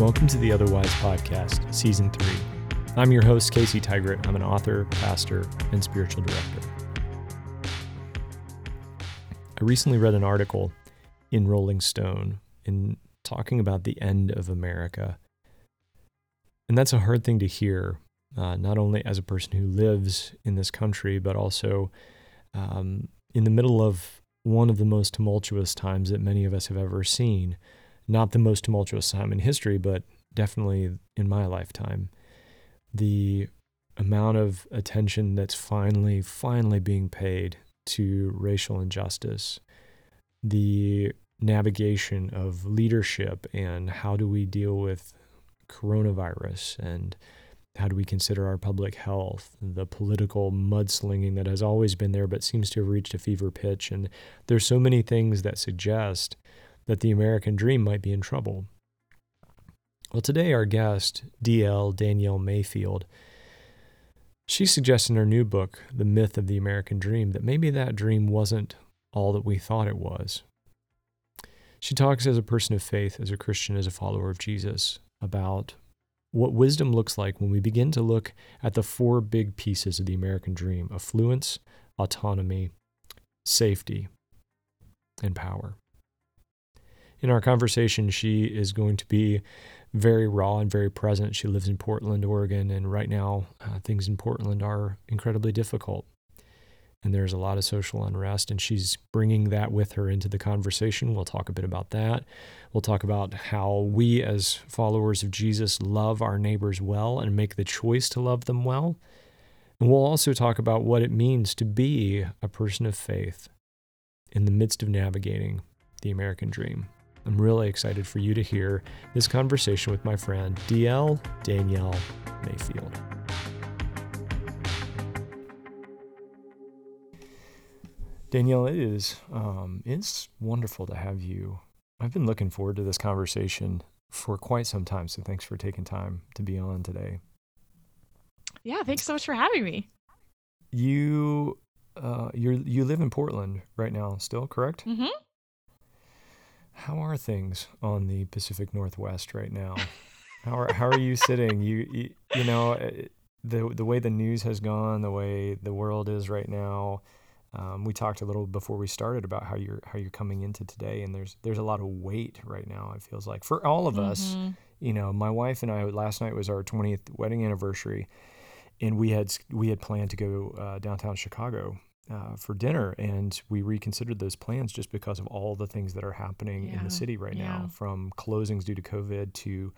Welcome to the Otherwise Podcast, Season 3. I'm your host, Casey Tygrett. I'm an author, pastor, and spiritual director. I recently read an article in Rolling Stone in talking about the end of America. And that's a hard thing to hear, uh, not only as a person who lives in this country, but also um, in the middle of one of the most tumultuous times that many of us have ever seen not the most tumultuous time in history, but definitely in my lifetime. The amount of attention that's finally, finally being paid to racial injustice, the navigation of leadership, and how do we deal with coronavirus and how do we consider our public health, the political mudslinging that has always been there but seems to have reached a fever pitch. And there's so many things that suggest that the American dream might be in trouble. Well, today our guest, DL Danielle Mayfield, she suggests in her new book, The Myth of the American Dream, that maybe that dream wasn't all that we thought it was. She talks as a person of faith, as a Christian, as a follower of Jesus, about what wisdom looks like when we begin to look at the four big pieces of the American dream affluence, autonomy, safety, and power in our conversation, she is going to be very raw and very present. She lives in Portland, Oregon, and right now uh, things in Portland are incredibly difficult. And there's a lot of social unrest, and she's bringing that with her into the conversation. We'll talk a bit about that. We'll talk about how we, as followers of Jesus, love our neighbors well and make the choice to love them well. And we'll also talk about what it means to be a person of faith in the midst of navigating the American dream. I'm really excited for you to hear this conversation with my friend DL Danielle Mayfield. Danielle, it is um, it's wonderful to have you. I've been looking forward to this conversation for quite some time, so thanks for taking time to be on today. Yeah, thanks so much for having me. You, uh, you you live in Portland right now, still correct? Mm-hmm. How are things on the Pacific Northwest right now? how are how are you sitting? You, you you know eh, the the way the news has gone, the way the world is right now. Um, we talked a little before we started about how you're how you're coming into today, and there's there's a lot of weight right now. It feels like for all of mm-hmm. us. You know, my wife and I last night was our 20th wedding anniversary, and we had we had planned to go uh, downtown Chicago uh, for dinner, and we reconsidered those plans just because of all the things that are happening yeah. in the city right yeah. now, from closings due to COVID to,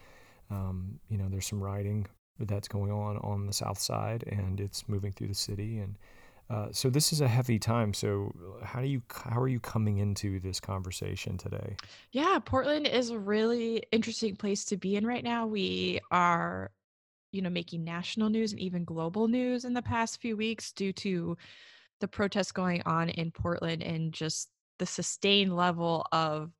um, you know, there's some rioting that's going on on the south side, and it's moving through the city, and uh, so this is a heavy time. So how do you how are you coming into this conversation today? Yeah, Portland is a really interesting place to be in right now. We are you know making national news and even global news in the past few weeks due to the protests going on in Portland and just the sustained level of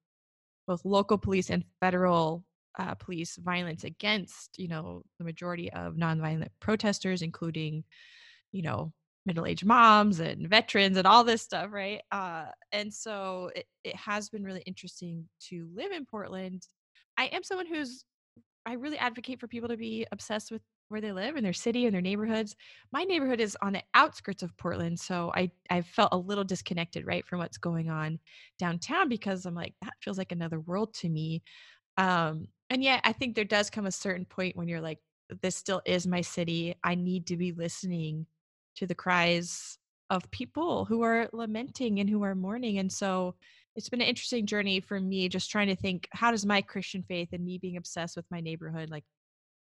both local police and federal uh, police violence against, you know, the majority of nonviolent protesters, including, you know, middle-aged moms and veterans and all this stuff, right? Uh, and so it, it has been really interesting to live in Portland. I am someone who's I really advocate for people to be obsessed with where they live in their city and their neighborhoods. My neighborhood is on the outskirts of Portland, so I I felt a little disconnected right from what's going on downtown because I'm like that feels like another world to me. Um and yet I think there does come a certain point when you're like this still is my city. I need to be listening to the cries of people who are lamenting and who are mourning and so it's been an interesting journey for me just trying to think how does my christian faith and me being obsessed with my neighborhood like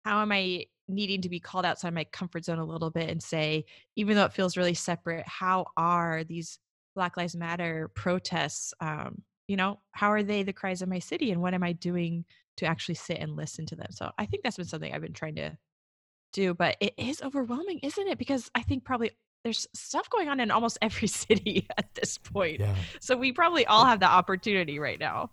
how am I needing to be called outside my comfort zone a little bit and say, even though it feels really separate, how are these Black Lives Matter protests? Um, you know, how are they the cries of my city, and what am I doing to actually sit and listen to them? So I think that's been something I've been trying to do, but it is overwhelming, isn't it? Because I think probably there's stuff going on in almost every city at this point. Yeah. So we probably all have the opportunity right now.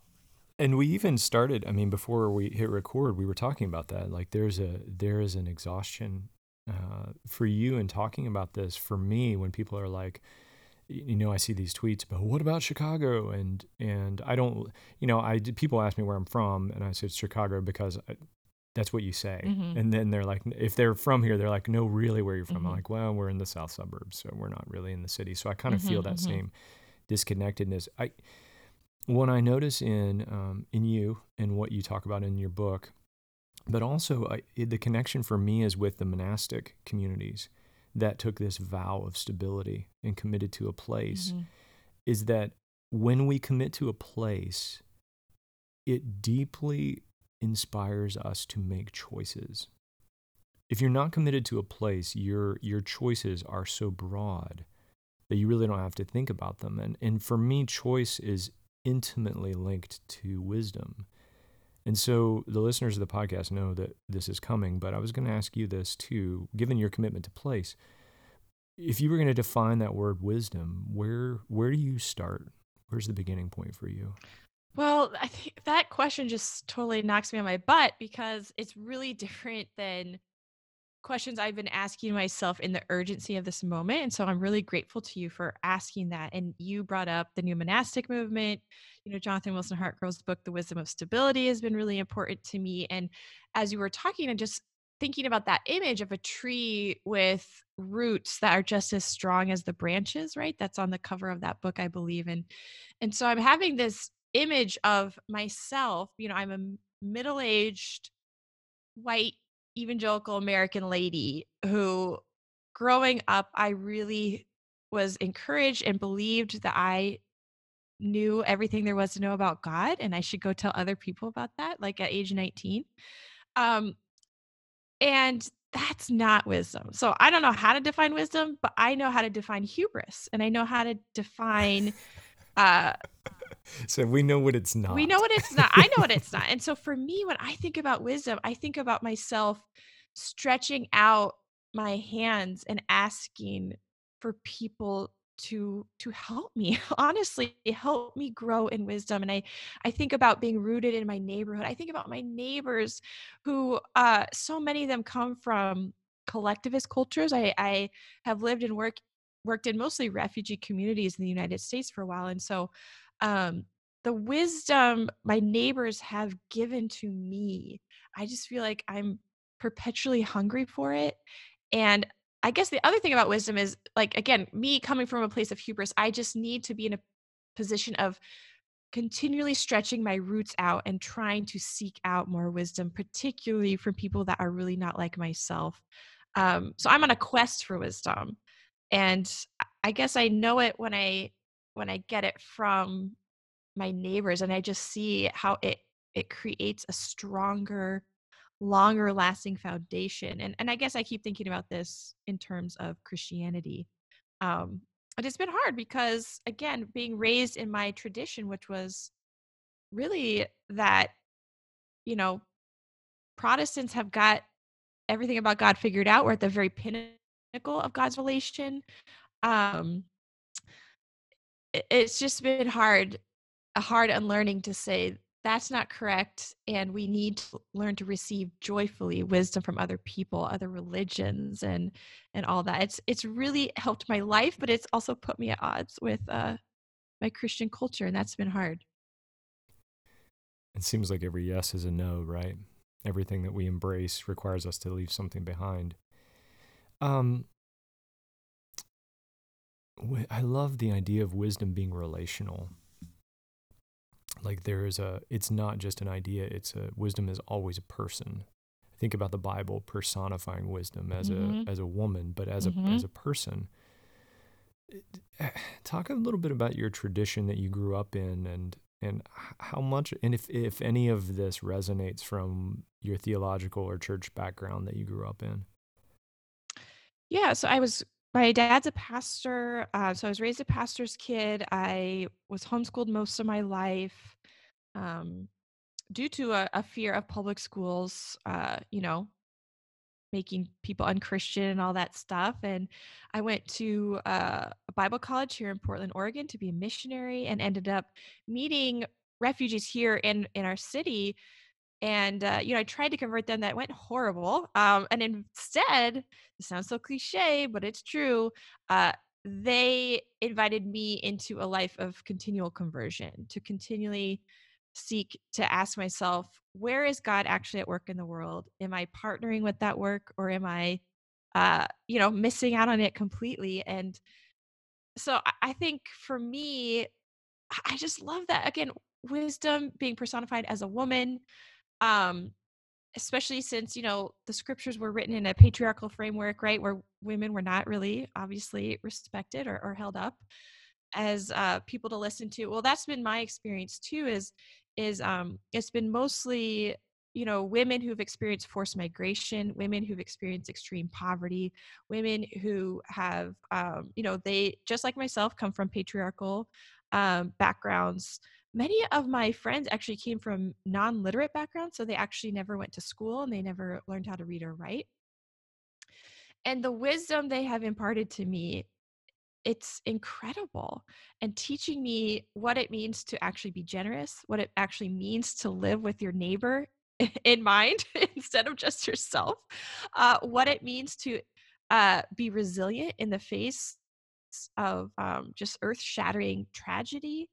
And we even started. I mean, before we hit record, we were talking about that. Like, there's a there is an exhaustion uh, for you in talking about this. For me, when people are like, you know, I see these tweets about what about Chicago, and and I don't, you know, I people ask me where I'm from, and I said Chicago because I, That's what you say. Mhm. And then they're like, if they're from here, they're like, no, really, where you're from? Mhm. I'm like, well, we're in the south suburbs, so we're not really in the city. So I kind of feel Mhm, that mhm. same disconnectedness. I what I notice in um, in you and what you talk about in your book, but also I, the connection for me is with the monastic communities that took this vow of stability and committed to a place. Mhm. Is that when we commit to a place, it deeply inspires us to make choices. If you're not committed to a place, your your choices are so broad that you really don't have to think about them. And and for me, choice is intimately linked to wisdom. And so the listeners of the podcast know that this is coming, but I was going to ask you this too, given your commitment to place. If you were going to define that word wisdom, where where do you start? Where's the beginning point for you? Well, I think that question just totally knocks me on my butt because it's really different than questions I've been asking myself in the urgency of this moment. And so I'm really grateful to you for asking that. And you brought up the new monastic movement. You know, Jonathan Wilson Hartgrove's book, The Wisdom of Stability, has been really important to me. And as you were talking and just thinking about that image of a tree with roots that are just as strong as the branches, right? That's on the cover of that book, I believe. And and so I'm having this image of myself, you know, I'm a middle-aged white evangelical American lady who growing up I really was encouraged and believed that I knew everything there was to know about God and I should go tell other people about that like at age 19. Um and that's not wisdom. So I don't know how to define wisdom, but I know how to define hubris and I know how to define uh So we know what it's not. we know what it's not. I know what it's not. And so for me, when I think about wisdom, I think about myself stretching out my hands and asking for people to to help me honestly help me grow in wisdom and i i think about being rooted in my neighborhood i think about my neighbors who uh so many of them come from collectivist cultures i i have lived and worked worked in mostly refugee communities in the united states for a while and so um the wisdom my neighbors have given to me, I just feel like I'm perpetually hungry for it. And I guess the other thing about wisdom is like, again, me coming from a place of hubris, I just need to be in a position of continually stretching my roots out and trying to seek out more wisdom, particularly from people that are really not like myself. Um, so I'm on a quest for wisdom. And I guess I know it when I when I get it from my neighbors and I just see how it it creates a stronger, longer lasting foundation. And and I guess I keep thinking about this in terms of Christianity. Um it's been hard because again, being raised in my tradition, which was really that, you know, Protestants have got everything about God figured out. We're at the very pinnacle of God's relation. Um, it's just been hard a hard unlearning to say that's not correct and we need to learn to receive joyfully wisdom from other people other religions and and all that it's it's really helped my life but it's also put me at odds with uh my christian culture and that's been hard It seems like every yes is a no, right? Everything that we embrace requires us to leave something behind. Um, I love the idea of wisdom being relational. Like there is a, it's not just an idea. It's a wisdom is always a person. Think about the Bible personifying wisdom as Mhm. a as a woman, but as a Mhm. as a person. Talk a little bit about your tradition that you grew up in, and and how much, and if if any of this resonates from your theological or church background that you grew up in. yeah so i was my dad's a pastor uh, so i was raised a pastor's kid. I was homeschooled most of my life um, due to a, a fear of public schools uh, you know making people unchristian and all that stuff and i went to uh, a bible college here in portland oregon to be a missionary and ended up meeting refugees here in in our city and uh, you know i tried to convert them that went horrible um, and instead sounds so cliche but it's true uh, they invited me into a life of continual conversion to continually seek to ask myself, where is God actually at work in the world? Am I partnering with that work or am I, uh, you know, missing out on it completely? And so I think for me, I just love that. Again, wisdom being personified as a woman, um, especially since, you know, the scriptures were written in a patriarchal framework, right? Where women were not really obviously respected or, or held up as uh, people to listen to. Well, that's been my experience too. Is is um, it's been mostly you know women who've experienced forced migration women who've experienced extreme poverty women who have um, you know they just like myself come from patriarchal um, backgrounds many of my friends actually came from non-literate backgrounds so they actually never went to school and they never learned how to read or write. And the wisdom they have imparted to me it's incredible and teaching me what it means to actually be generous, what it actually means to live with your neighbor in mind instead of just yourself, uh, what it means to uh, be resilient in the face of um, just earth shattering tragedy,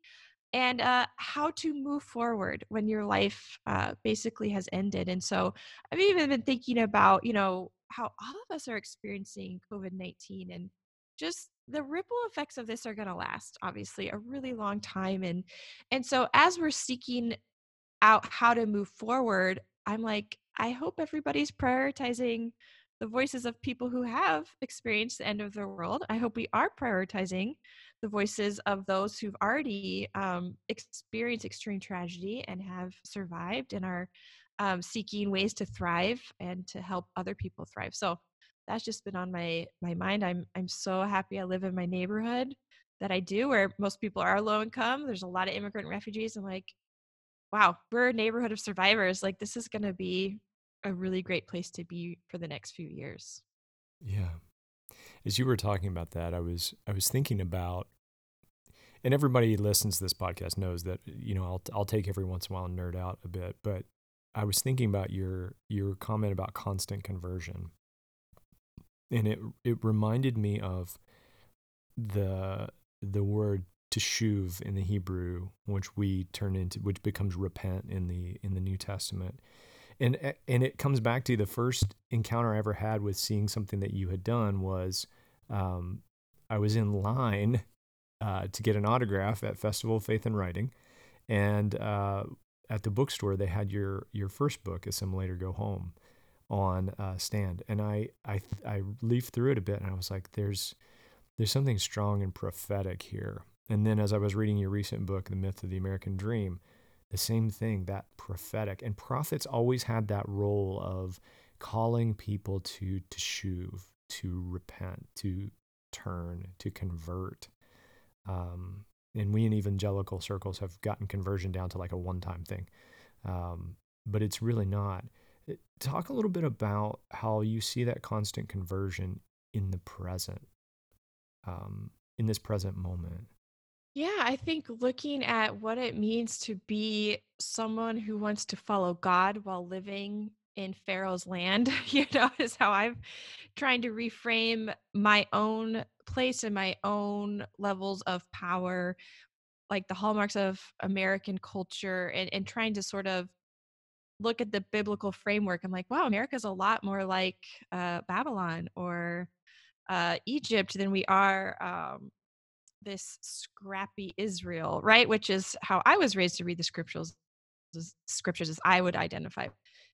and uh, how to move forward when your life uh, basically has ended. And so I've even been thinking about, you know, how all of us are experiencing COVID 19 and just the ripple effects of this are going to last obviously a really long time and and so as we're seeking out how to move forward i'm like i hope everybody's prioritizing the voices of people who have experienced the end of the world i hope we are prioritizing the voices of those who've already um, experienced extreme tragedy and have survived and are um, seeking ways to thrive and to help other people thrive so that's just been on my my mind. I'm I'm so happy I live in my neighborhood that I do where most people are low income. There's a lot of immigrant refugees. I'm like, wow, we're a neighborhood of survivors. Like this is gonna be a really great place to be for the next few years. Yeah. As you were talking about that, I was I was thinking about and everybody listens to this podcast knows that you know I'll I'll take every once in a while and nerd out a bit, but I was thinking about your your comment about constant conversion and it it reminded me of the the word teshuv in the Hebrew, which we turn into, which becomes repent in the in the New Testament, and and it comes back to the first encounter I ever had with seeing something that you had done was, um, I was in line uh, to get an autograph at Festival of Faith and Writing, and uh, at the bookstore they had your your first book, Assimilate or Go Home, on uh, stand, and I I I leafed through it a bit, and I was like, "There's there's something strong and prophetic here." And then as I was reading your recent book, The Myth of the American Dream, the same thing, that prophetic. And prophets always had that role of calling people to to shuv, to repent, to turn, to convert. Um, and we in evangelical circles have gotten conversion down to like a one-time thing, um, but it's really not. Talk a little bit about how you see that constant conversion in the present, um, in this present moment. Yeah, I think looking at what it means to be someone who wants to follow God while living in Pharaoh's land, you know, is how I'm trying to reframe my own place and my own levels of power, like the hallmarks of American culture, and, and trying to sort of look at the biblical framework, I'm like, wow, America's a lot more like uh, Babylon or uh, Egypt than we are um, this scrappy Israel, right? Which is how I was raised to read the scriptures. Scriptures as I would identify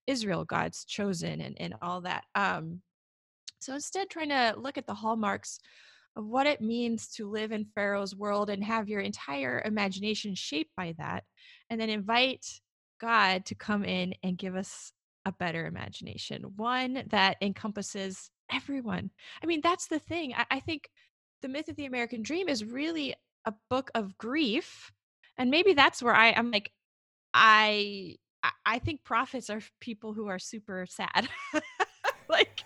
Israel, God's chosen, and and all that. Um, so instead, trying to look at the hallmarks of what it means to live in Pharaoh's world and have your entire imagination shaped by that, and then invite God to come in and give us a better imagination, one that encompasses everyone. I mean, that's the thing. I, I think the myth of the American dream is really a book of grief. And maybe that's where I, am like, I I think prophets are people who are super sad. like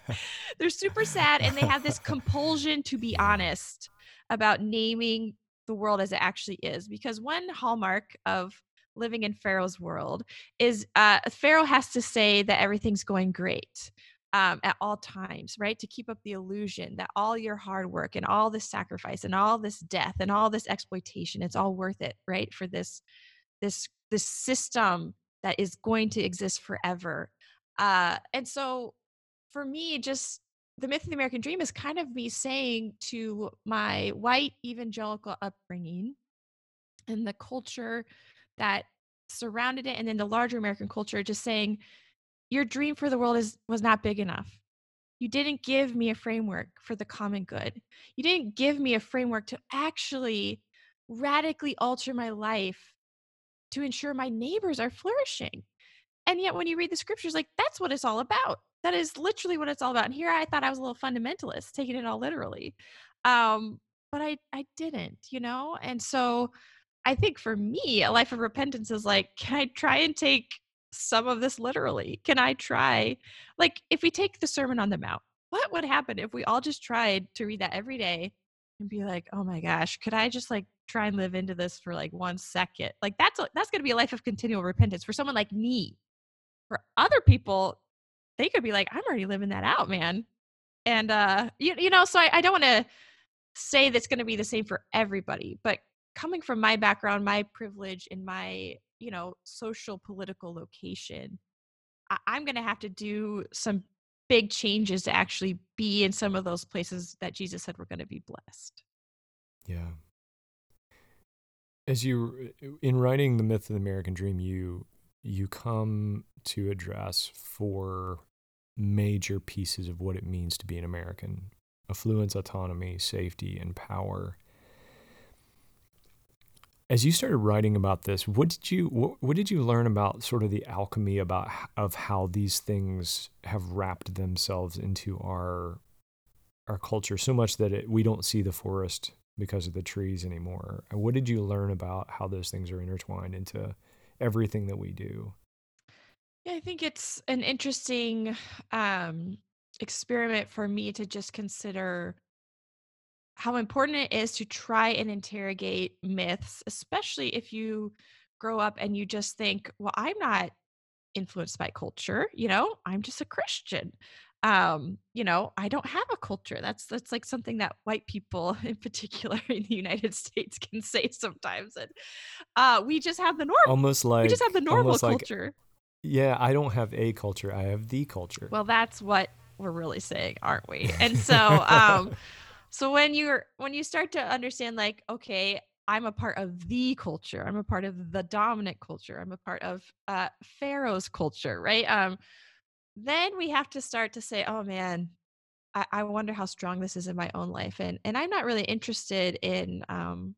they're super sad and they have this compulsion to be honest about naming the world as it actually is because one hallmark of living in Pharaoh's world is uh, Pharaoh has to say that everything's going great um, at all times, right? To keep up the illusion that all your hard work and all this sacrifice and all this death and all this exploitation, it's all worth it, right? For this, this, this system that is going to exist forever. Uh, and so for me, just the myth of the American dream is kind of me saying to my white evangelical upbringing and the culture that surrounded it, and then the larger American culture, just saying, your dream for the world is was not big enough. You didn't give me a framework for the common good. You didn't give me a framework to actually radically alter my life to ensure my neighbors are flourishing. And yet, when you read the scriptures, like that's what it's all about. That is literally what it's all about. And here I thought I was a little fundamentalist, taking it all literally. Um, but I I didn't, you know? And so I think for me, a life of repentance is like, can I try and take some of this literally? Can I try? Like, if we take the Sermon on the Mount, what would happen if we all just tried to read that every day and be like, oh my gosh, could I just like try and live into this for like one second? Like, that's that's going to be a life of continual repentance for someone like me. For other people, they could be like, I'm already living that out, man. And uh, you, you know, so I, I don't want to say that's going to be the same for everybody, but coming from my background, my privilege, and my you know social political location I- i'm going to have to do some big changes to actually be in some of those places that jesus said we're going to be blessed. Yeah. As you uh, uh, in writing the myth of the american dream you you come to address four major pieces of what it means to be an american affluence autonomy safety and power as you started writing about this, what did you what, what, did you learn about sort of the alchemy about of how these things have wrapped themselves into our our culture so much that it, we don't see the forest because of the trees anymore? What did you learn about how those things are intertwined into everything that we do? Yeah, I think it's an interesting um, experiment for me to just consider how important it is to try and interrogate myths, especially if you grow up and you just think, well, I'm not influenced by culture, you know, I'm just a Christian. Um, you know, I don't have a culture. That's that's like something that white people in particular in the United States can say sometimes. And uh we just have the norm. Almost like we just have the normal culture. Like, yeah, I don't have a culture. I have the culture. Well, that's what we're really saying, aren't we? And so um so when you're when you start to understand like okay i'm a part of the culture i'm a part of the dominant culture i'm a part of uh pharaoh's culture right? Um then we have to start to say oh man I, I wonder how strong this is in my own life and and i'm not really interested in um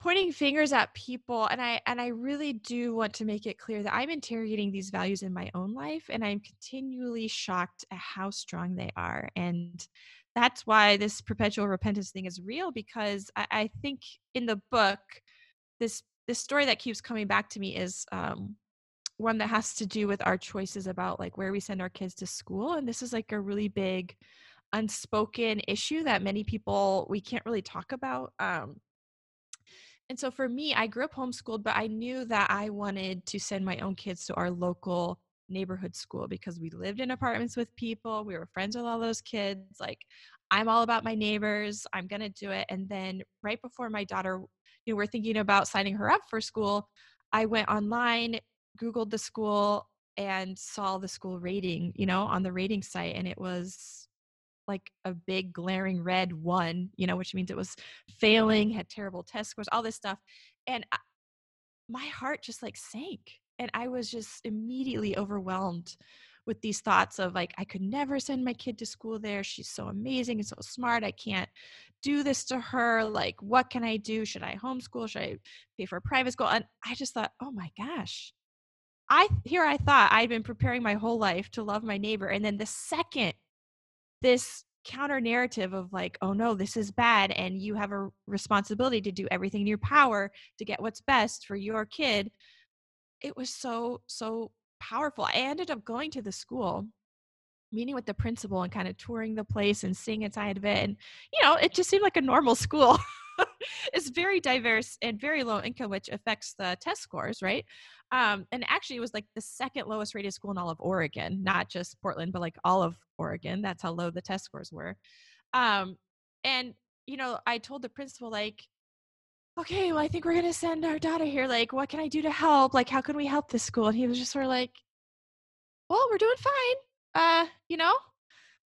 pointing fingers at people and i and i really do want to make it clear that i'm interrogating these values in my own life and i'm continually shocked at how strong they are and that's why this perpetual repentance thing is real because I, I think in the book, this this story that keeps coming back to me is um, one that has to do with our choices about like where we send our kids to school, and this is like a really big unspoken issue that many people we can't really talk about. Um, and so for me, I grew up homeschooled, but I knew that I wanted to send my own kids to our local neighborhood school because we lived in apartments with people. We were friends with all those kids. Like, I'm all about my neighbors. I'm going to do it. And then right before my daughter, you know, we're thinking about signing her up for school, I went online, Googled the school, and saw the school rating, you know, on the rating site. And it was like a big glaring red one, you know, which means it was failing, had terrible test scores, all this stuff. And I, my heart just like sank and I was just immediately overwhelmed with these thoughts of like I could never send my kid to school there. She's so amazing and so smart. I can't do this to her. Like, what can I do? Should I homeschool? Should I pay for a private school? And I just thought, oh my gosh. I here I thought I'd been preparing my whole life to love my neighbor. And then the second this counter narrative of like, oh no, this is bad, and you have a responsibility to do everything in your power to get what's best for your kid it was so so powerful. I ended up going to the school meeting with the principal and kind of touring the place and seeing inside of it and you know it just seemed like a normal school it's very diverse and very low income which affects the test scores right um, and actually it was like the second lowest rated school in all of oregon not just portland but like all of oregon that's how low the test scores were um, and you know i told the principal like okay, well, I think we're going to send our daughter here. Like, what can I do to help? Like, how can we help this school? And he was just sort of like, well, we're doing fine. Uh, you know,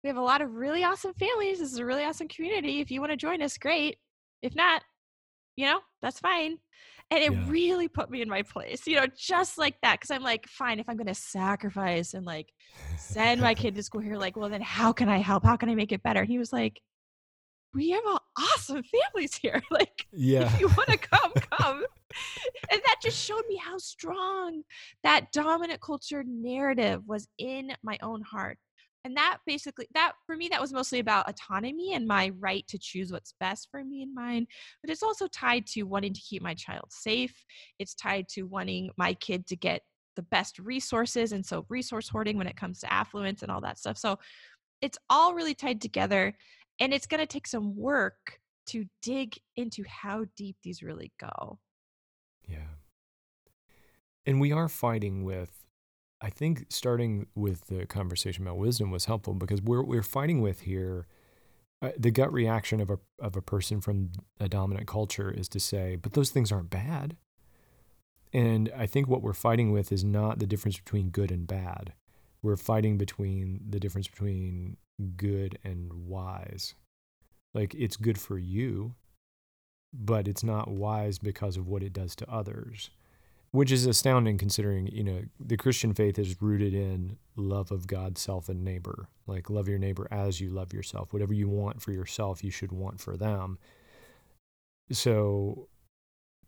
we have a lot of really awesome families. This is a really awesome community. If you want to join us, great. If not, you know, that's fine. And it yeah. really put me in my place, you know, just like that. Cause I'm like, fine, if I'm going to sacrifice and like send my kid to school here, like, well, then how can I help? How can I make it better? And he was like, we have awesome families here. Like, yeah. if you want to come, come. and that just showed me how strong that dominant culture narrative was in my own heart. And that basically, that for me, that was mostly about autonomy and my right to choose what's best for me and mine. But it's also tied to wanting to keep my child safe. It's tied to wanting my kid to get the best resources. And so, resource hoarding when it comes to affluence and all that stuff. So, it's all really tied together. And it's going to take some work to dig into how deep these really go. Yeah. And we are fighting with, I think starting with the conversation about wisdom was helpful because we're, we're fighting with here uh, the gut reaction of a, of a person from a dominant culture is to say, but those things aren't bad. And I think what we're fighting with is not the difference between good and bad. We're fighting between the difference between good and wise. Like it's good for you, but it's not wise because of what it does to others, which is astounding considering, you know, the Christian faith is rooted in love of God, self, and neighbor. Like love your neighbor as you love yourself. Whatever you want for yourself, you should want for them. So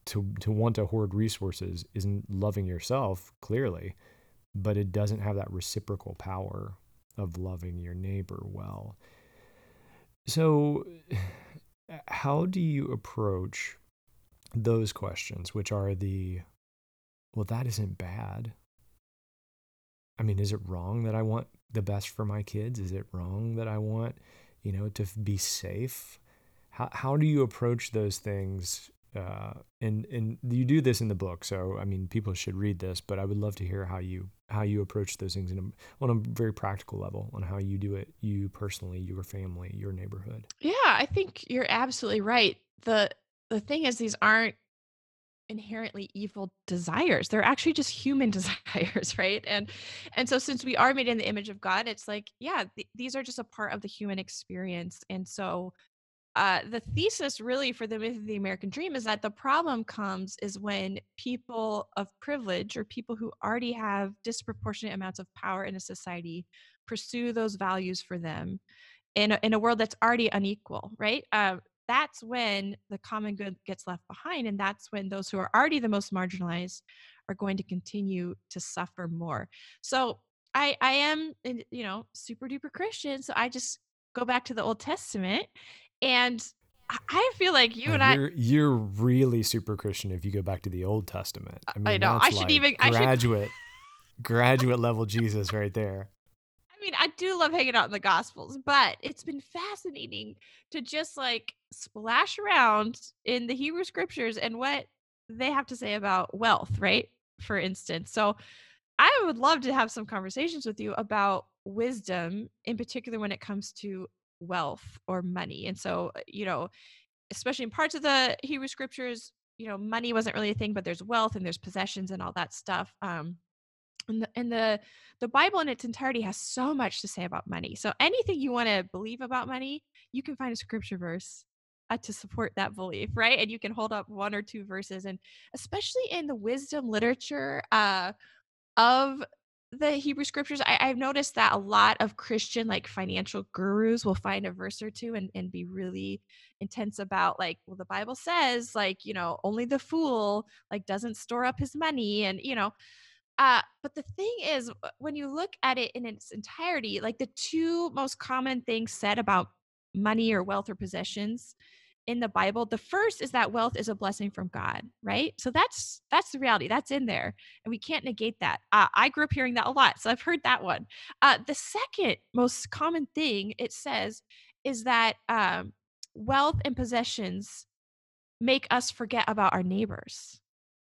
to to want to hoard resources isn't loving yourself, clearly, but it doesn't have that reciprocal power of loving your neighbor well. So, how do you approach those questions, which are the, well, that isn't bad? I mean, is it wrong that I want the best for my kids? Is it wrong that I want, you know, to be safe? How, how do you approach those things uh, and and you do this in the book, so I mean, people should read this. But I would love to hear how you how you approach those things in a, on a very practical level, on how you do it, you personally, your family, your neighborhood. Yeah, I think you're absolutely right. the The thing is, these aren't inherently evil desires. They're actually just human desires right? And and so since we are made in the image of god it's like yeah th- these are just a part of the human experience. And so uh, the thesis really for the myth of the American dream is that the problem comes is when people of privilege or people who already have disproportionate amounts of power in a society pursue those values for them in a, in a world that's already unequal, right? Uh, that's when the common good gets left behind, and that's when those who are already the most marginalized are going to continue to suffer more. So I I am you know super duper Christian, so I just go back to the Old Testament and I feel like you oh, and, you're, I you're really super Christian if you go back to the Old Testament. I mean, I know. I should like even graduate should... graduate level Jesus right there. I mean, I do love hanging out in the Gospels, but it's been fascinating to just like splash around in the Hebrew scriptures and what they have to say about wealth, right? For instance. So I would love to have some conversations with you about wisdom, in particular when it comes to wealth or money. And so, uh, you know, especially in parts of the Hebrew scriptures, you know, money wasn't really a thing, but there's wealth and there's possessions and all that stuff. Um, and the, and the the Bible in its entirety has so much to say about money. So anything you want to believe about money, you can find a scripture verse uh, to support that belief, right? And you can hold up one or two verses, and especially in the wisdom literature uh, of the Hebrew scriptures, I, I've noticed that a lot of Christian like financial gurus will find a verse or two and, and be really intense about like, well, the Bible says like, you know, only the fool like doesn't store up his money and you know, uh, but the thing is, when you look at it in its entirety, like the two most common things said about money or wealth or possessions in the bible the first is that wealth is a blessing from god right? So that's that's the reality that's in there and we can't negate that. Uh, i grew up hearing that a lot so i've heard that one. Uh, the second most common thing it says is that um, wealth and possessions make us forget about our neighbors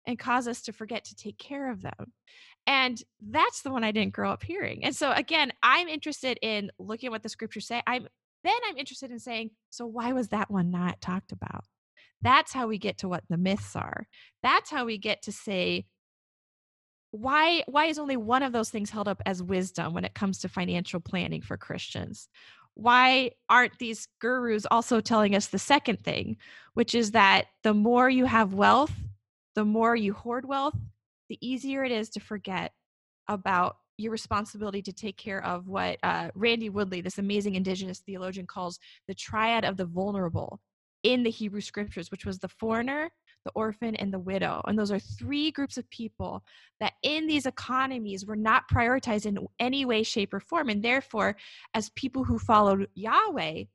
and cause us to forget to take care of them and that's the one i didn't grow up hearing and so again i'm interested in looking at what the scriptures say. I'm then I'm interested in saying, so why was that one not talked about? That's how we get to what the myths are. That's how we get to say why why is only one of those things held up as wisdom when it comes to financial planning for Christians? Why aren't these gurus also telling us the second thing, which is that the more you have wealth, the more you hoard wealth, the easier it is to forget about your responsibility to take care of what uh, Randy Woodley, this amazing indigenous theologian, calls the triad of the vulnerable in the Hebrew scriptures, which was the foreigner, the orphan, and the widow. And those are three groups of people that in these economies were not prioritized in any way, shape, or form. And therefore, as people who followed Yahweh,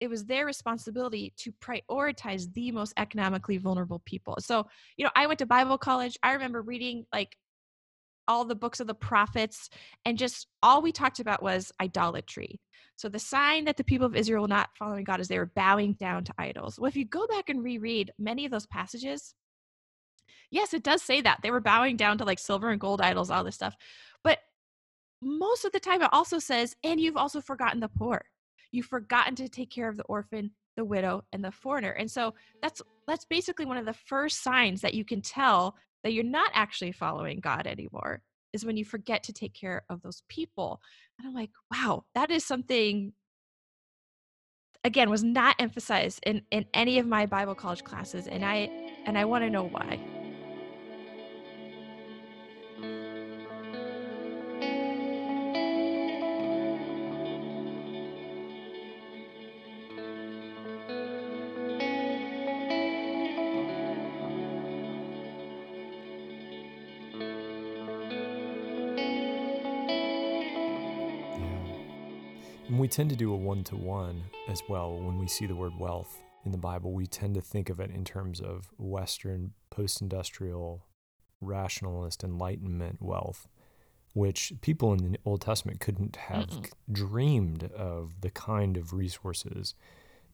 it was their responsibility to prioritize the most economically vulnerable people. So, you know, I went to Bible college. I remember reading like all the books of the prophets and just all we talked about was idolatry. So the sign that the people of israel were not following god is they were bowing down to idols. Well if you go back and reread many of those passages yes it does say that. They were bowing down to like silver and gold idols all this stuff. But most of the time it also says and you've also forgotten the poor. You've forgotten to take care of the orphan the widow and the foreigner. And so that's that's basically one of the first signs that you can tell that you're not actually following God anymore is when you forget to take care of those people. And I'm like, wow, that is something again was not emphasized in in any of my Bible college classes and I and I want to know why. Tend to do a one to one as well when we see the word wealth in the Bible. We tend to think of it in terms of Western post industrial rationalist enlightenment wealth, which people in the Old Testament couldn't have Mm-mm. dreamed of the kind of resources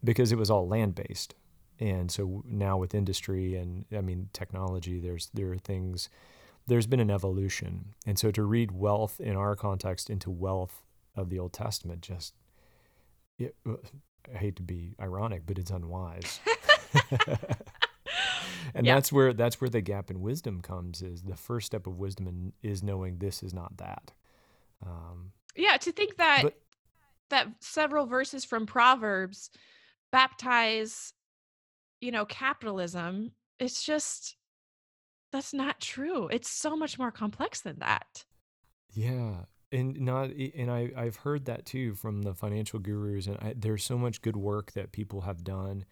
because it was all land based. And so now with industry and I mean technology, there's there are things there's been an evolution. And so to read wealth in our context into wealth of the Old Testament just it, I hate to be ironic, but it's unwise. and yeah. that's where that's where the gap in wisdom comes. Is the first step of wisdom in, is knowing this is not that. Um, yeah, to think that but, that several verses from Proverbs baptize, you know, capitalism. It's just that's not true. It's so much more complex than that. Yeah, and not and I I've heard that too from the financial gurus and I, there's so much good work that people have done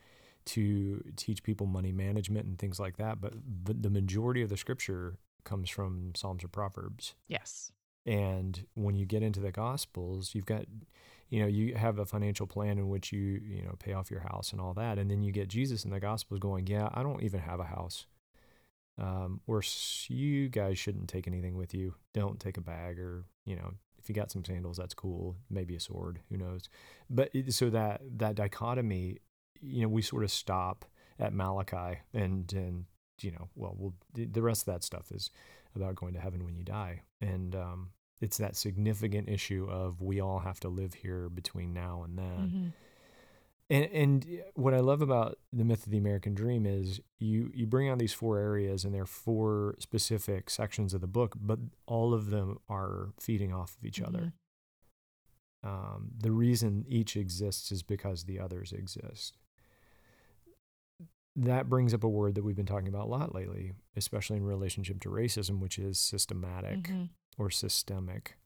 to teach people money management and things like that but the, the majority of the scripture comes from Psalms or Proverbs. Yes. And when you get into the gospels, you've got you know, you have a financial plan in which you, you know, pay off your house and all that and then you get Jesus in the gospels going, "Yeah, I don't even have a house." Um, or you guys shouldn't take anything with you. Don't take a bag or you know, if you got some sandals, that's cool. Maybe a sword, who knows? But so that that dichotomy, you know, we sort of stop at Malachi, and and you know, well, we'll the rest of that stuff is about going to heaven when you die, and um, it's that significant issue of we all have to live here between now and then. Mm-hmm and and what I love about the myth of the American Dream is you you bring on these four areas and they're four specific sections of the book, but all of them are feeding off of each mm-hmm. other. Um, the reason each exists is because the others exist. That brings up a word that we've been talking about a lot lately, especially in relationship to racism, which is systematic mm-hmm. or systemic.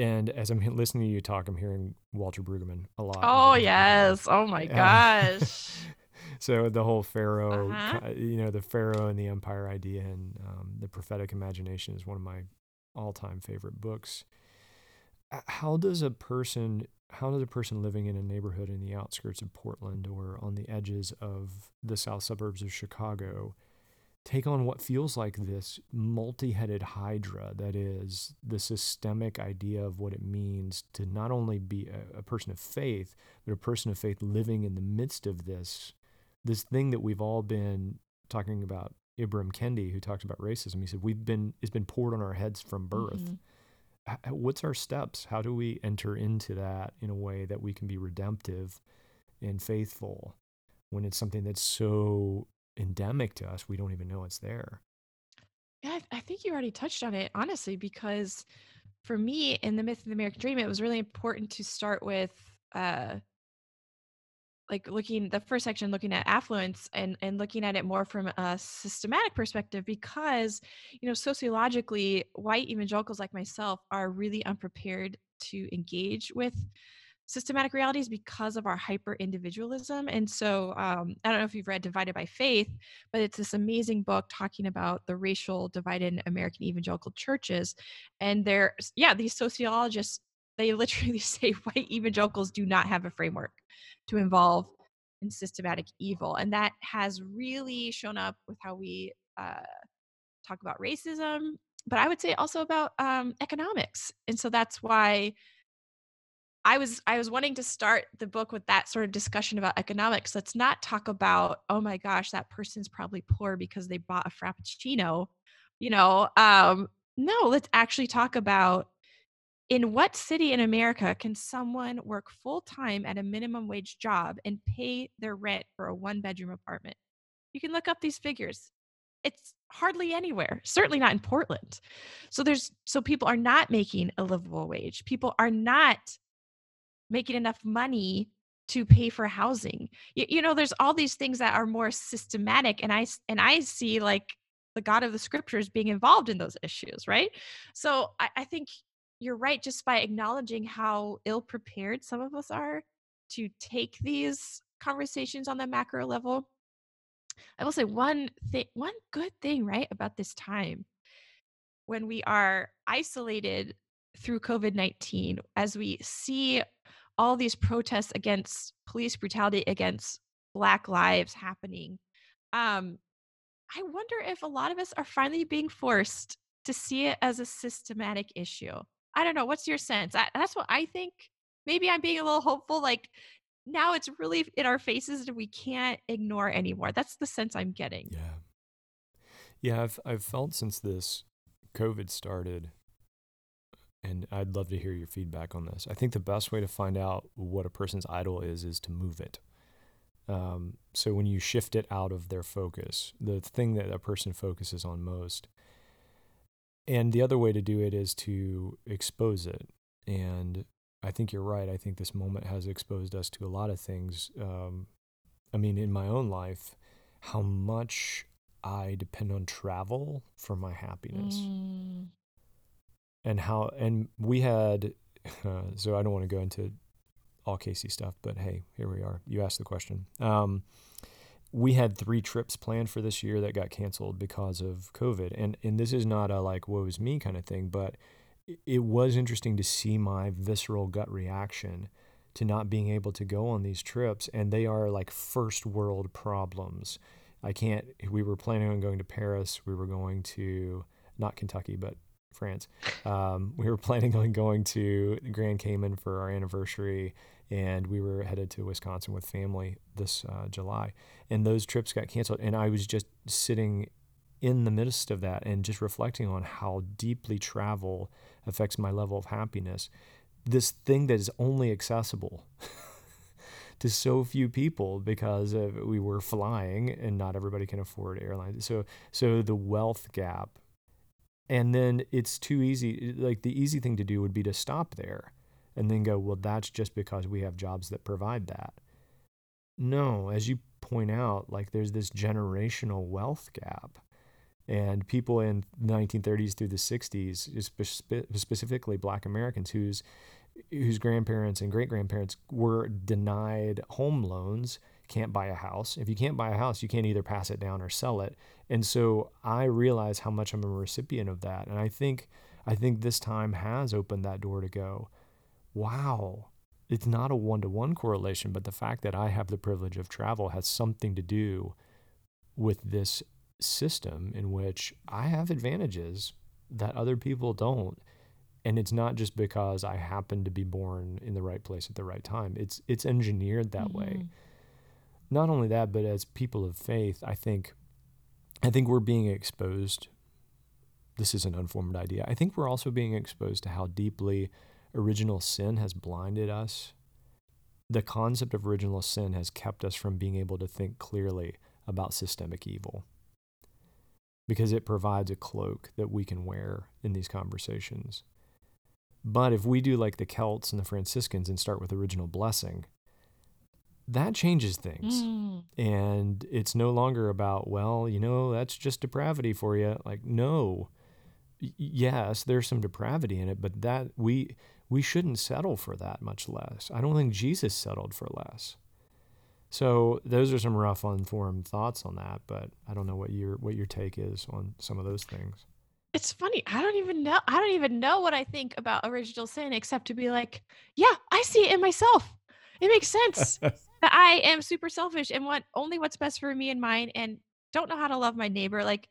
And as I'm listening to you talk, I'm hearing Walter Brueggemann a lot. Oh yes! Oh my gosh! so the whole pharaoh, uh-huh. you know, the pharaoh and the empire idea, and um, the prophetic imagination is one of my all-time favorite books. How does a person, how does a person living in a neighborhood in the outskirts of Portland or on the edges of the south suburbs of Chicago? Take on what feels like this multi headed hydra that is the systemic idea of what it means to not only be a, a, person of faith, but a person of faith living in the midst of this, this thing that we've all been talking about. Ibram Kendi, who talked about racism, he said, We've been, it's been poured on our heads from birth. Mm-hmm. What's our steps? How do we enter into that in a way that we can be redemptive and faithful? when it's something that's so endemic to us, we don't even know it's there. Yeah, I, think you already touched on it, honestly, because for me in the myth of the American dream, it was really important to start with uh like looking the first section looking at affluence and and looking at it more from a systematic perspective because you know sociologically white evangelicals like myself are really unprepared to engage with systematic realities because of our hyper individualism. And so um, I don't know if you've read Divided by Faith, but it's this amazing book talking about the racial divide in American evangelical churches. And they're, yeah, these sociologists, they literally say white evangelicals do not have a framework to involve in systematic evil. And that has really shown up with how we uh, talk about racism, but I would say also about um, economics. And so that's why I was I was wanting to start the book with that sort of discussion about economics. Let's not talk about, oh my gosh, that person's probably poor because they bought a frappuccino. You know, um, no, let's actually talk about in what city in America can someone work full time at a minimum wage job and pay their rent for a one bedroom apartment? You can look up these figures. It's hardly anywhere, certainly not in Portland. So there's so people are not making a livable wage. People are not making enough money to pay for housing. You, you know there's all these things that are more systematic and i and i see like the god of the scriptures being involved in those issues right? So I, I think you're right just by acknowledging how ill prepared some of us are to take these conversations on the macro level. I will say one thing one good thing right about this time when we are isolated through COVID 19, as we see all these protests against police brutality against black lives happening um i wonder if a lot of us are finally being forced to see it as a systematic issue. I don't know what's your sense? I, that's what i think. Maybe i'm being a little hopeful like now it's really in our faces and we can't ignore anymore. That's the sense i'm getting. Yeah. Yeah i've, I've felt since this covid started and I'd love to hear your feedback on this. I think the best way to find out what a person's idol is is to move it. Um, so when you shift it out of their focus, the thing that a person focuses on most, and the other way to do it is to expose it. And I think you're right. I think this moment has exposed us to a lot of things. Um, I mean, in my own life, how much I depend on travel for my happiness. Mm and how and we had uh, so I don't want to go into all Casey stuff, but hey, here we are. You asked the question. Um, we had three trips planned for this year that got canceled because of COVID, and and this is not a like woe is me kind of thing, but it was interesting to see my visceral gut reaction to not being able to go on these trips, and they are like first world problems. I can't. We were planning on going to Paris. We were going to not Kentucky, but France. Um, we were planning on going to Grand Cayman for our anniversary, and we were headed to Wisconsin with family this uh, July. And those trips got canceled, and I was just sitting in the midst of that and just reflecting on how deeply travel affects my level of happiness. This thing that is only accessible. to so few people because we were flying and not everybody can afford airlines. So so the wealth gap and then it's too easy like the easy thing to do would be to stop there and then go well that's just because we have jobs that provide that. No as you point out like there's this generational wealth gap. And people in the 1930s through the 60s specifically black americans whose whose grandparents and great grandparents were denied home loans can't buy a house. If you can't buy a house, you can't either pass it down or sell it. And so I realize how much I'm a recipient of that. And I think I think this time has opened that door to go, wow, it's not a one to one correlation, but the fact that I have the privilege of travel has something to do with this system in which I have advantages that other people don't. And it's not just because I happen to be born in the right place at the right time. It's it's engineered that mm-hmm. way not only that, but as people of faith, I think, I think we're being exposed. This is an unformed idea. I think we're also being exposed to how deeply original sin has blinded us the concept of original sin has kept us from being able to think clearly about systemic evil because it provides a cloak that we can wear in these conversations. But if we do like the Celts and the Franciscans and start with original blessing, that changes things. Mm. And it's no longer about, well, you know, that's just depravity for you. Like, no. Y- yes, there's some depravity in it, but that we we shouldn't settle for that much less. I don't think Jesus settled for less. So those are some rough, unformed thoughts on that, but I don't know what your what your take is on some of those things. It's funny. I don't even know. I don't even know what I think about original sin except to be like, yeah, I see it in myself. It makes sense that I am super selfish and want only what's best for me and mine and don't know how to love my neighbor. Like,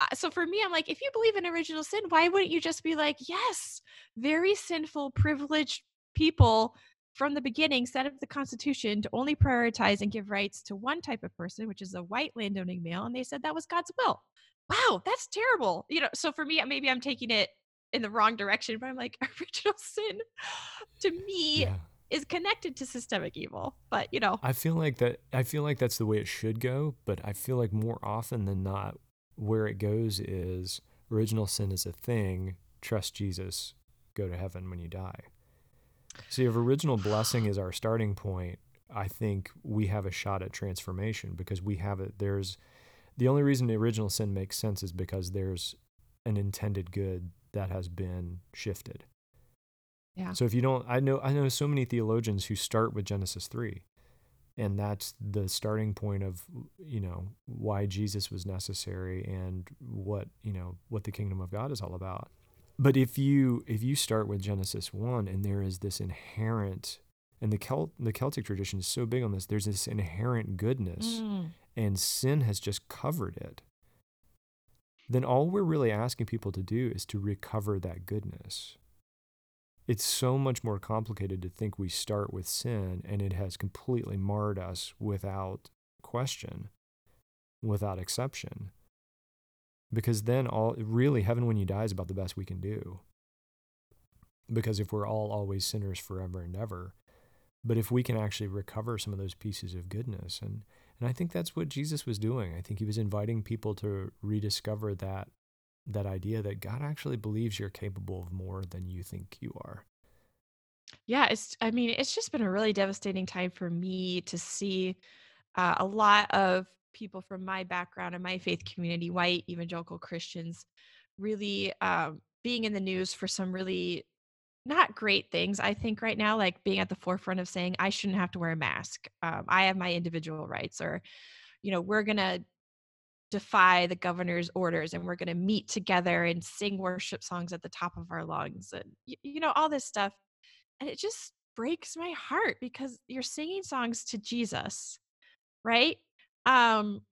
uh, so for me, I'm like, if you believe in original sin, why wouldn't you just be like, yes, very sinful, privileged people from the beginning set up the Constitution to only prioritize and give rights to one type of person, which is a white landowning male, and they said that was God's will. Wow, that's terrible. You know, so for me, maybe I'm taking it in the wrong direction, but I'm like, original sin to me Yeah. Is connected to systemic evil. But you know, I feel like that I feel like that's the way it should go, but I feel like more often than not where it goes is original sin is a thing, trust Jesus, go to heaven when you die. See, if original blessing is our starting point, I think we have a shot at transformation because we have it there's the only reason the original sin makes sense is because there's an intended good that has been shifted. Yeah. So if you don't I know I know so many theologians who start with Genesis 3 and that's the starting point of you know why Jesus was necessary and what you know what the kingdom of God is all about. But if you if you start with Genesis 1 and there is this inherent and the Celt, the Celtic tradition is so big on this there's this inherent goodness Mm. and sin has just covered it. Then all we're really asking people to do is to recover that goodness. It's so much more complicated to think we start with sin and it has completely marred us without question, without exception. Because then all really heaven when you die is about the best we can do. Because if we're all always sinners forever and ever, but if we can actually recover some of those pieces of goodness and and I think that's what Jesus was doing. I think he was inviting people to rediscover that that idea that God actually believes you're capable of more than you think you are. Yeah, it's I mean, it's just been a really devastating time for me to see uh, a lot of people from my background and my faith community, white evangelical Christians, really um, being in the news for some really not great things. I think right now, like being at the forefront of saying I shouldn't have to wear a mask. Um, I have my individual rights, or you know, we're gonna defy the governor's orders and we're going to meet together and sing worship songs at the top of our lungs and you know all this stuff and it just breaks my heart because you're singing songs to Jesus right? Um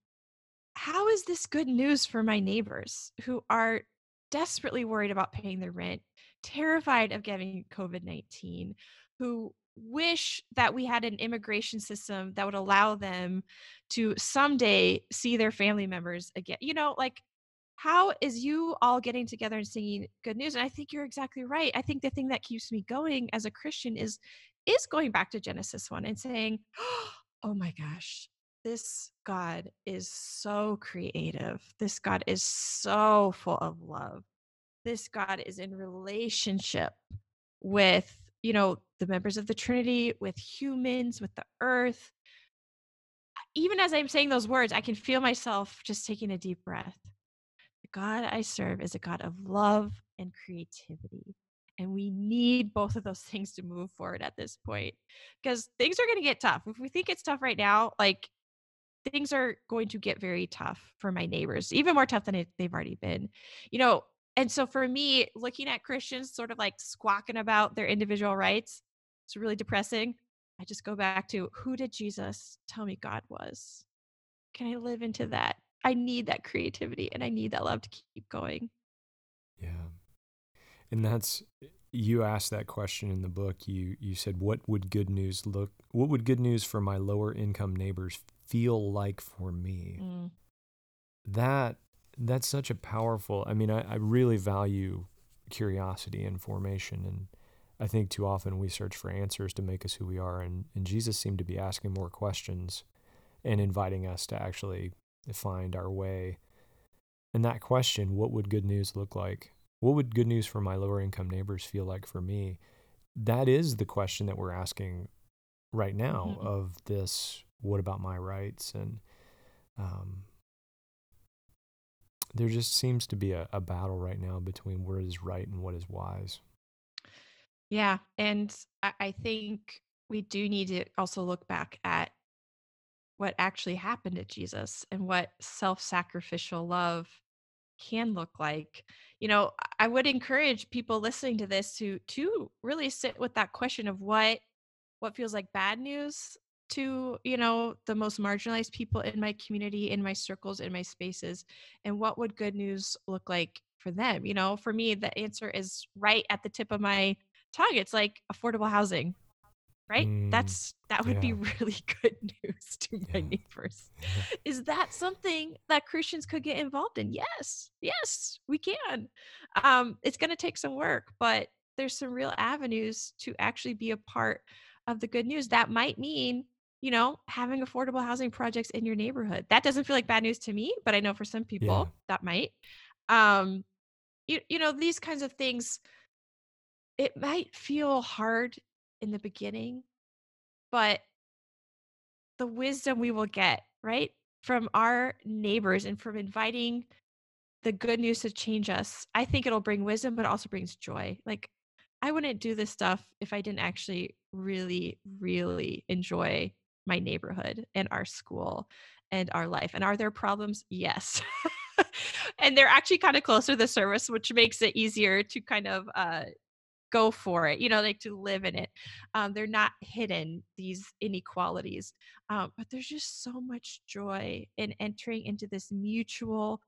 how is this good news for my neighbors who are desperately worried about paying their rent terrified of getting covid-19 who wish that we had an immigration system that would allow them to someday see their family members again. You know, like how is you all getting together and singing good news? And I think you're exactly right. I think the thing that keeps me going as a Christian is is going back to Genesis 1 and saying, "Oh my gosh, this God is so creative. This God is so full of love. This God is in relationship with, you know, the members of the Trinity, with humans, with the earth. Even as I'm saying those words, I can feel myself just taking a deep breath. The God I serve is a God of love and creativity. And we need both of those things to move forward at this point because things are going to get tough. If we think it's tough right now, like things are going to get very tough for my neighbors, even more tough than they've already been. You know, and so for me, looking at Christians sort of like squawking about their individual rights, it's really depressing. I just go back to who did Jesus tell me God was? Can I live into that? I need that creativity and I need that love to keep going. Yeah. And that's you asked that question in the book. You you said what would good news look what would good news for my lower income neighbors feel like for me? Mm. That that's such a powerful I mean, I, I really value curiosity and formation and I think too often we search for answers to make us who we are, and, and Jesus seemed to be asking more questions and inviting us to actually find our way. And that question, what would good news look like? What would good news for my lower income neighbors feel like for me? That is the question that we're asking right now mm-hmm. of this what about my rights? And um, there just seems to be a, a battle right now between what is right and what is wise. Yeah. And I think we do need to also look back at what actually happened to Jesus and what self sacrificial love can look like. You know, I would encourage people listening to this to to really sit with that question of what what feels like bad news to you know the most marginalized people in my community in my circles in my spaces and what would good news look like for them? You know for me the answer is right at the tip of my tongue. It's like affordable housing right? Mm, that's that would yeah. be really good news to my yeah. neighbors. Is that something that christians could get involved in? Yes yes we can. Um it's going to take some work but there's some real avenues to actually be a part of the good news. That might mean you know, having affordable housing projects in your neighborhood. That doesn't feel like bad news to me, but I know for some people yeah. that might. Um, you, you know, these kinds of things, it might feel hard in the beginning, but the wisdom we will get, right, from our neighbors and from inviting the good news to change us, I think it'll bring wisdom, but also brings joy. Like, I wouldn't do this stuff if I didn't actually really, really enjoy my neighborhood and our school and our life. And are there problems? Yes. and they're actually kind of closer to the service, which makes it easier to kind of uh, go for it, you know, like to live in it. Um, they're not hidden, these inequalities. Um, but there's just so much joy in entering into this mutual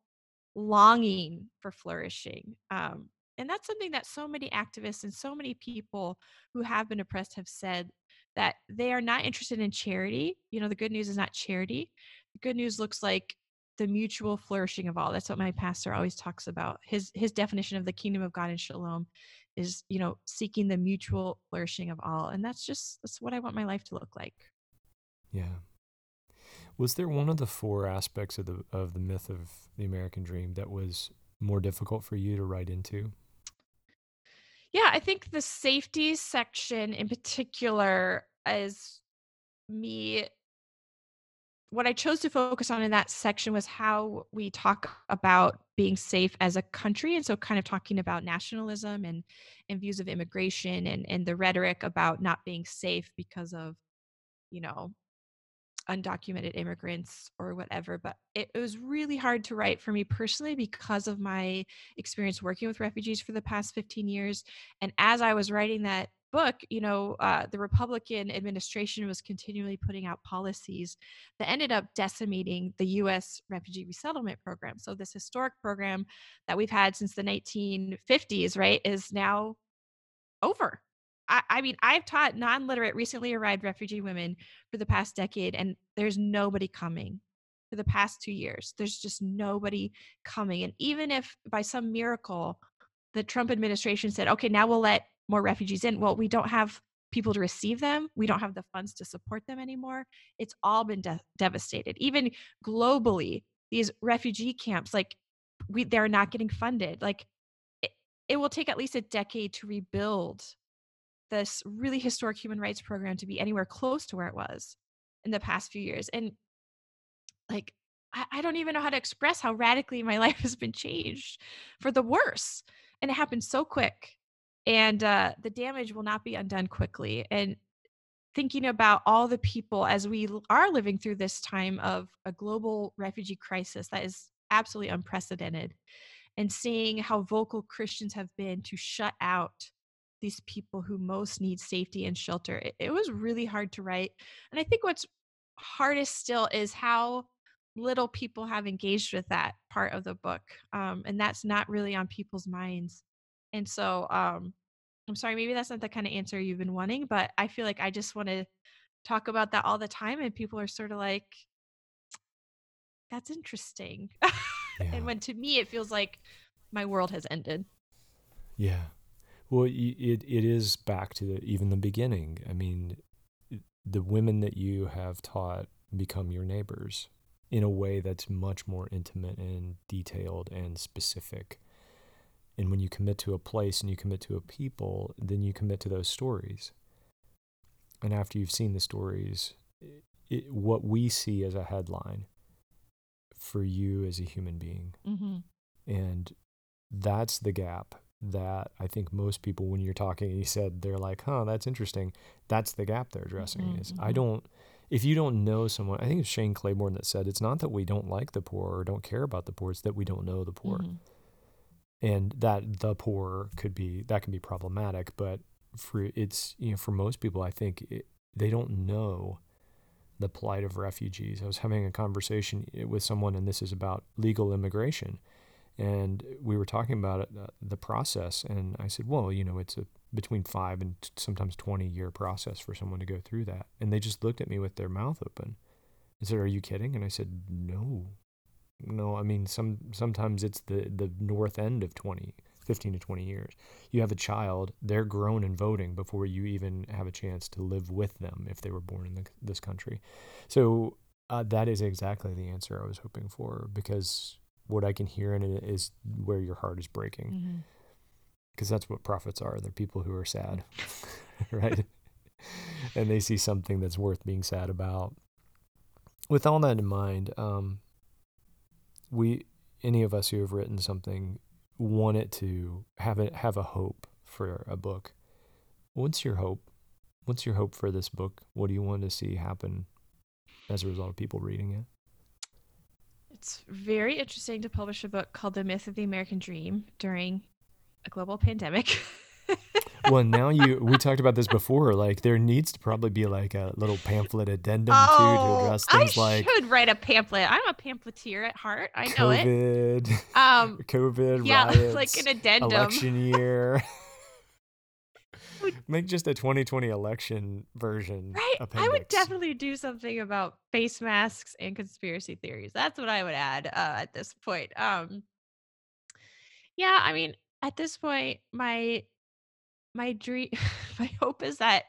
longing for flourishing. Um, and that's something that so many activists and so many people who have been oppressed have said that they are not interested in charity. You know, the good news is not charity. The good news looks like the mutual flourishing of all. That's what my pastor always talks about. His his definition of the kingdom of God and shalom is, you know, seeking the mutual flourishing of all. And that's just that's what I want my life to look like. Yeah. Was there one of the four aspects of the of the myth of the American dream that was more difficult for you to write into? Yeah, I think the safety section in particular is me what I chose to focus on in that section was how we talk about being safe as a country. And so kind of talking about nationalism and, and views of immigration and, and the rhetoric about not being safe because of, you know, undocumented immigrants or whatever but it, it, was really hard to write for me personally because of my experience working with refugees for the past 15 years. And as i was writing that book you know uh, the republican administration was continually putting out policies that ended up decimating the u.s refugee resettlement program. So this historic program that we've had since the 1950s right is now over I, I mean, I've taught non literate, recently arrived refugee women for the past decade, and there's nobody coming for the past two years. There's just nobody coming. And even if by some miracle the Trump administration said, okay, now we'll let more refugees in, well, we don't have people to receive them. We don't have the funds to support them anymore. It's all been de- devastated. Even globally, these refugee camps, like, we, they're not getting funded. Like, it, it will take at least a decade to rebuild this really historic human rights program to be anywhere close to where it was in the past few years. And like, I, I don't even know how to express how radically my life has been changed for the worse. And it happened so quick. And uh, the damage will not be undone quickly. And thinking about all the people as we are living through this time of a global refugee crisis that is absolutely unprecedented, and seeing how vocal Christians have been to shut out these people who most need safety and shelter. It, it was really hard to write. And I think what's hardest still is how little people have engaged with that part of the book. Um, and that's not really on people's minds. And so um, I'm sorry, maybe that's not the kind of answer you've been wanting, but I feel like I just want to talk about that all the time. And people are sort of like, that's interesting. Yeah. and when to me, it feels like my world has ended. Yeah. Well, it it is back to the, even the beginning. I mean, the women that you have taught become your neighbors in a way that's much more intimate and detailed and specific. And when you commit to a place and you commit to a people, then you commit to those stories. And after you've seen the stories, it, what we see as a headline for you as a human being. Mm-hmm. And that's the gap that I think most people, when you're talking, you said they're like, huh, that's interesting. That's the gap they're addressing. Mm-hmm. Is I mm-hmm. don't, if you don't know someone, I think it's Shane Claiborne that said it's not that we don't like the poor or don't care about the poor, it's that we don't know the poor. Mm-hmm. And that the poor could be, that can be problematic. But for it's, you know, for most people, I think it, they don't know the plight of refugees. I was having a conversation eh, with someone, and this is about legal immigration and we were talking about it, uh, the process and i said well you know it's a between five and t- sometimes 20 year process for someone to go through that. And they just looked at me with their mouth open and said are you kidding? And i said no. No i mean some sometimes it's the the north end of 20 15 to 20 years. You have a child they're grown and voting before you even have a chance to live with them if they were born in the, this country. So uh, that is exactly the answer i was hoping for because what I can hear in it is where your heart is breaking. Because mm-hmm. that's what prophets are. They're people who are sad, right? and they see something that's worth being sad about. With all that in mind, um, we, any of us who have written something, want it to have it have a hope for a book. What's your hope? What's your hope for this book? What do you want to see happen as a result of people reading it? It's very interesting to publish a book called The Myth of the American Dream during a global pandemic. well, now you we talked about this before. Like there needs to probably be like a little pamphlet addendum oh, too to oh, address things I like I should write a pamphlet. I'm a pamphleteer at heart. I know COVID, it. Um COVID, yeah, riots, like an addendum. Election year. Make just a 2020 election version. Right. Appendix. I would definitely do something about face masks and conspiracy theories. That's what I would add uh, at this point. Um, yeah, I mean, at this point, my my dream, my hope is that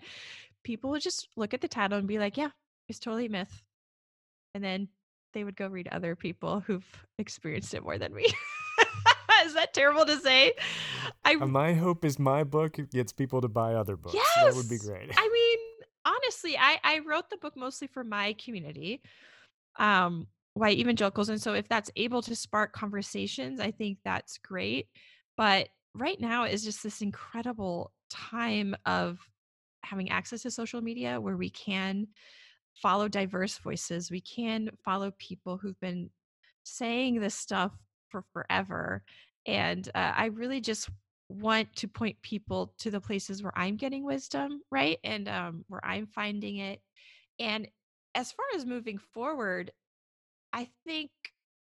people would just look at the title and be like, "Yeah, it's totally myth," and then they would go read other people who've experienced it more than me. is that terrible to say? I uh, my hope is my book gets people to buy other books. Yes, that would be great. I mean, honestly, I I wrote the book mostly for my community, um, white evangelicals, and so if that's able to spark conversations, I think that's great. But right now is just this incredible time of having access to social media where we can follow diverse voices. We can follow people who've been saying this stuff for forever and uh, I really just want to point people to the places where I'm getting wisdom, right? And um, where I'm finding it. And as far as moving forward, I think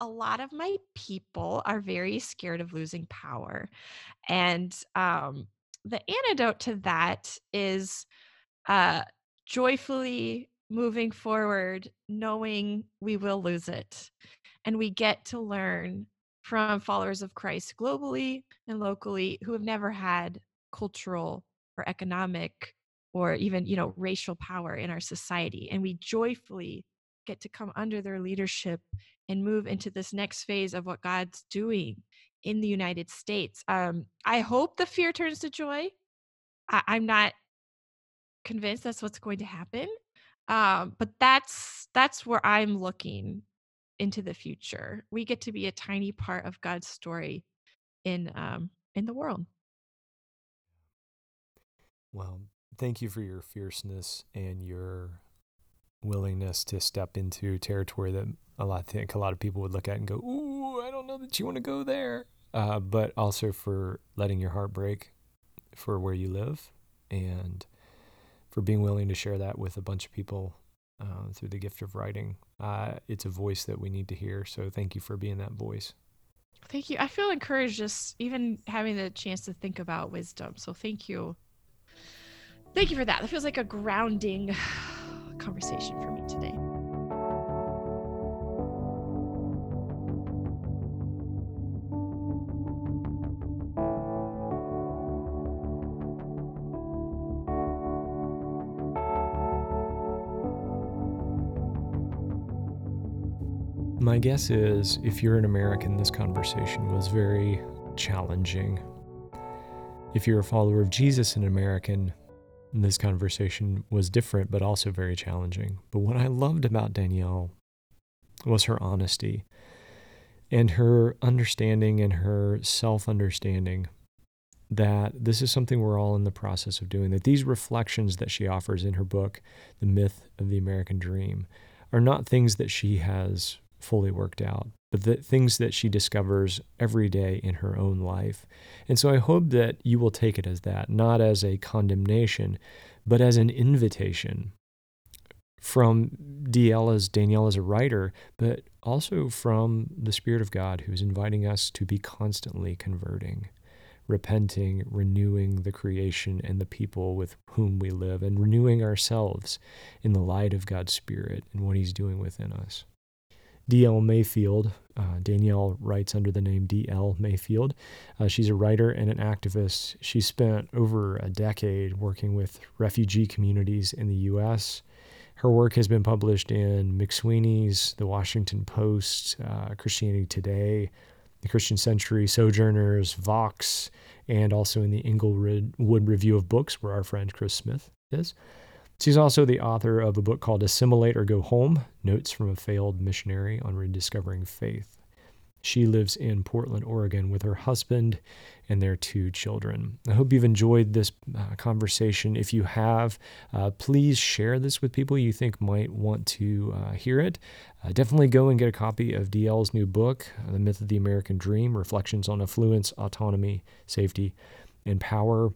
a lot of my people are very scared of losing power. And um, the antidote to that is uh, joyfully moving forward, knowing we will lose it. And we get to learn from followers of Christ globally and locally who have never had cultural or economic or even you know racial power in our society and we joyfully get to come under their leadership and move into this next phase of what God's doing in the United States. Um, I hope the fear turns to joy. I- I'm not convinced that's what's going to happen, um, but that's that's where I'm looking into the future. We get to be a tiny part of God's story in um in the world. Well, thank you for your fierceness and your willingness to step into territory that a lot I think a lot of people would look at and go, "Ooh, I don't know that you want to go there." Uh, but also for letting your heart break for where you live and for being willing to share that with a bunch of people uh, through the gift of writing. Uh, it's a voice that we need to hear. So thank you for being that voice. Thank you. I feel encouraged just even having the chance to think about wisdom. So thank you. Thank you for that. That feels like a grounding conversation for me today. My guess is if you're an American, this conversation was very challenging. If you're a follower of Jesus and an American, this conversation was different, but also very challenging. But what I loved about Danielle was her honesty and her understanding and her self understanding that this is something we're all in the process of doing, that these reflections that she offers in her book, The Myth of the American Dream, are not things that she has fully worked out, but the things that she discovers every day in her own life. And so I hope that you will take it as that, not as a condemnation, but as an invitation from DL as Danielle as a writer, but also from the Spirit of God who's inviting us to be constantly converting repenting, renewing the creation and the people with whom we live, and renewing ourselves in the light of God's Spirit and what He's doing within us. D.L. Mayfield, uh, Danielle writes under the name D.L. Mayfield. Uh, she's a writer and an activist. She spent over a decade working with refugee communities in the U.S. Her work has been published in McSweeney's, The Washington Post, uh, Christianity Today, the Christian Century, Sojourners, Vox, and also in the Englewood Review of Books, where our friend Chris Smith is. She's also the author of a book called Assimilate or Go Home Notes from a Failed Missionary on Rediscovering Faith. She lives in Portland, Oregon with her husband and their two children. I hope you've enjoyed this uh, conversation. If you have, uh, please share this with people you think might want to uh, hear it. Uh, definitely go and get a copy of DL's new book, The Myth of the American Dream Reflections on Affluence, Autonomy, Safety, and Power.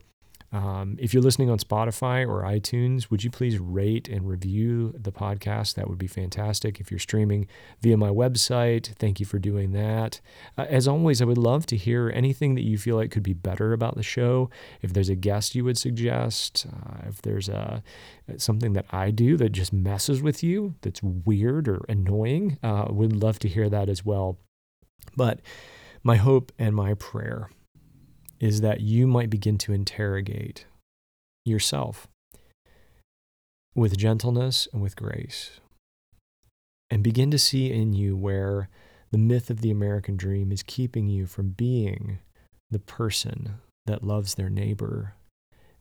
Um, if you're listening on Spotify or iTunes, would you please rate and review the podcast? That would be fantastic. If you're streaming via my website, thank you for doing that. Uh, as always, I would love to hear anything that you feel like could be better about the show. If there's a guest you would suggest, uh, if there's a something that I do that just messes with you, that's weird or annoying, uh, would love to hear that as well. But my hope and my prayer is that you might begin to interrogate yourself with gentleness and with grace and begin to see in you where the myth of the American dream is keeping you from being the person that loves their neighbor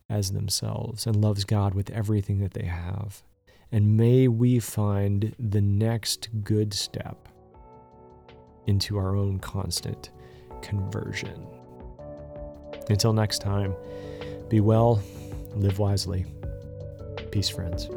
as themselves and loves God with everything that they have. And may we find the next good step into our own constant conversion. Until next time, be well, live wisely. Peace, friends.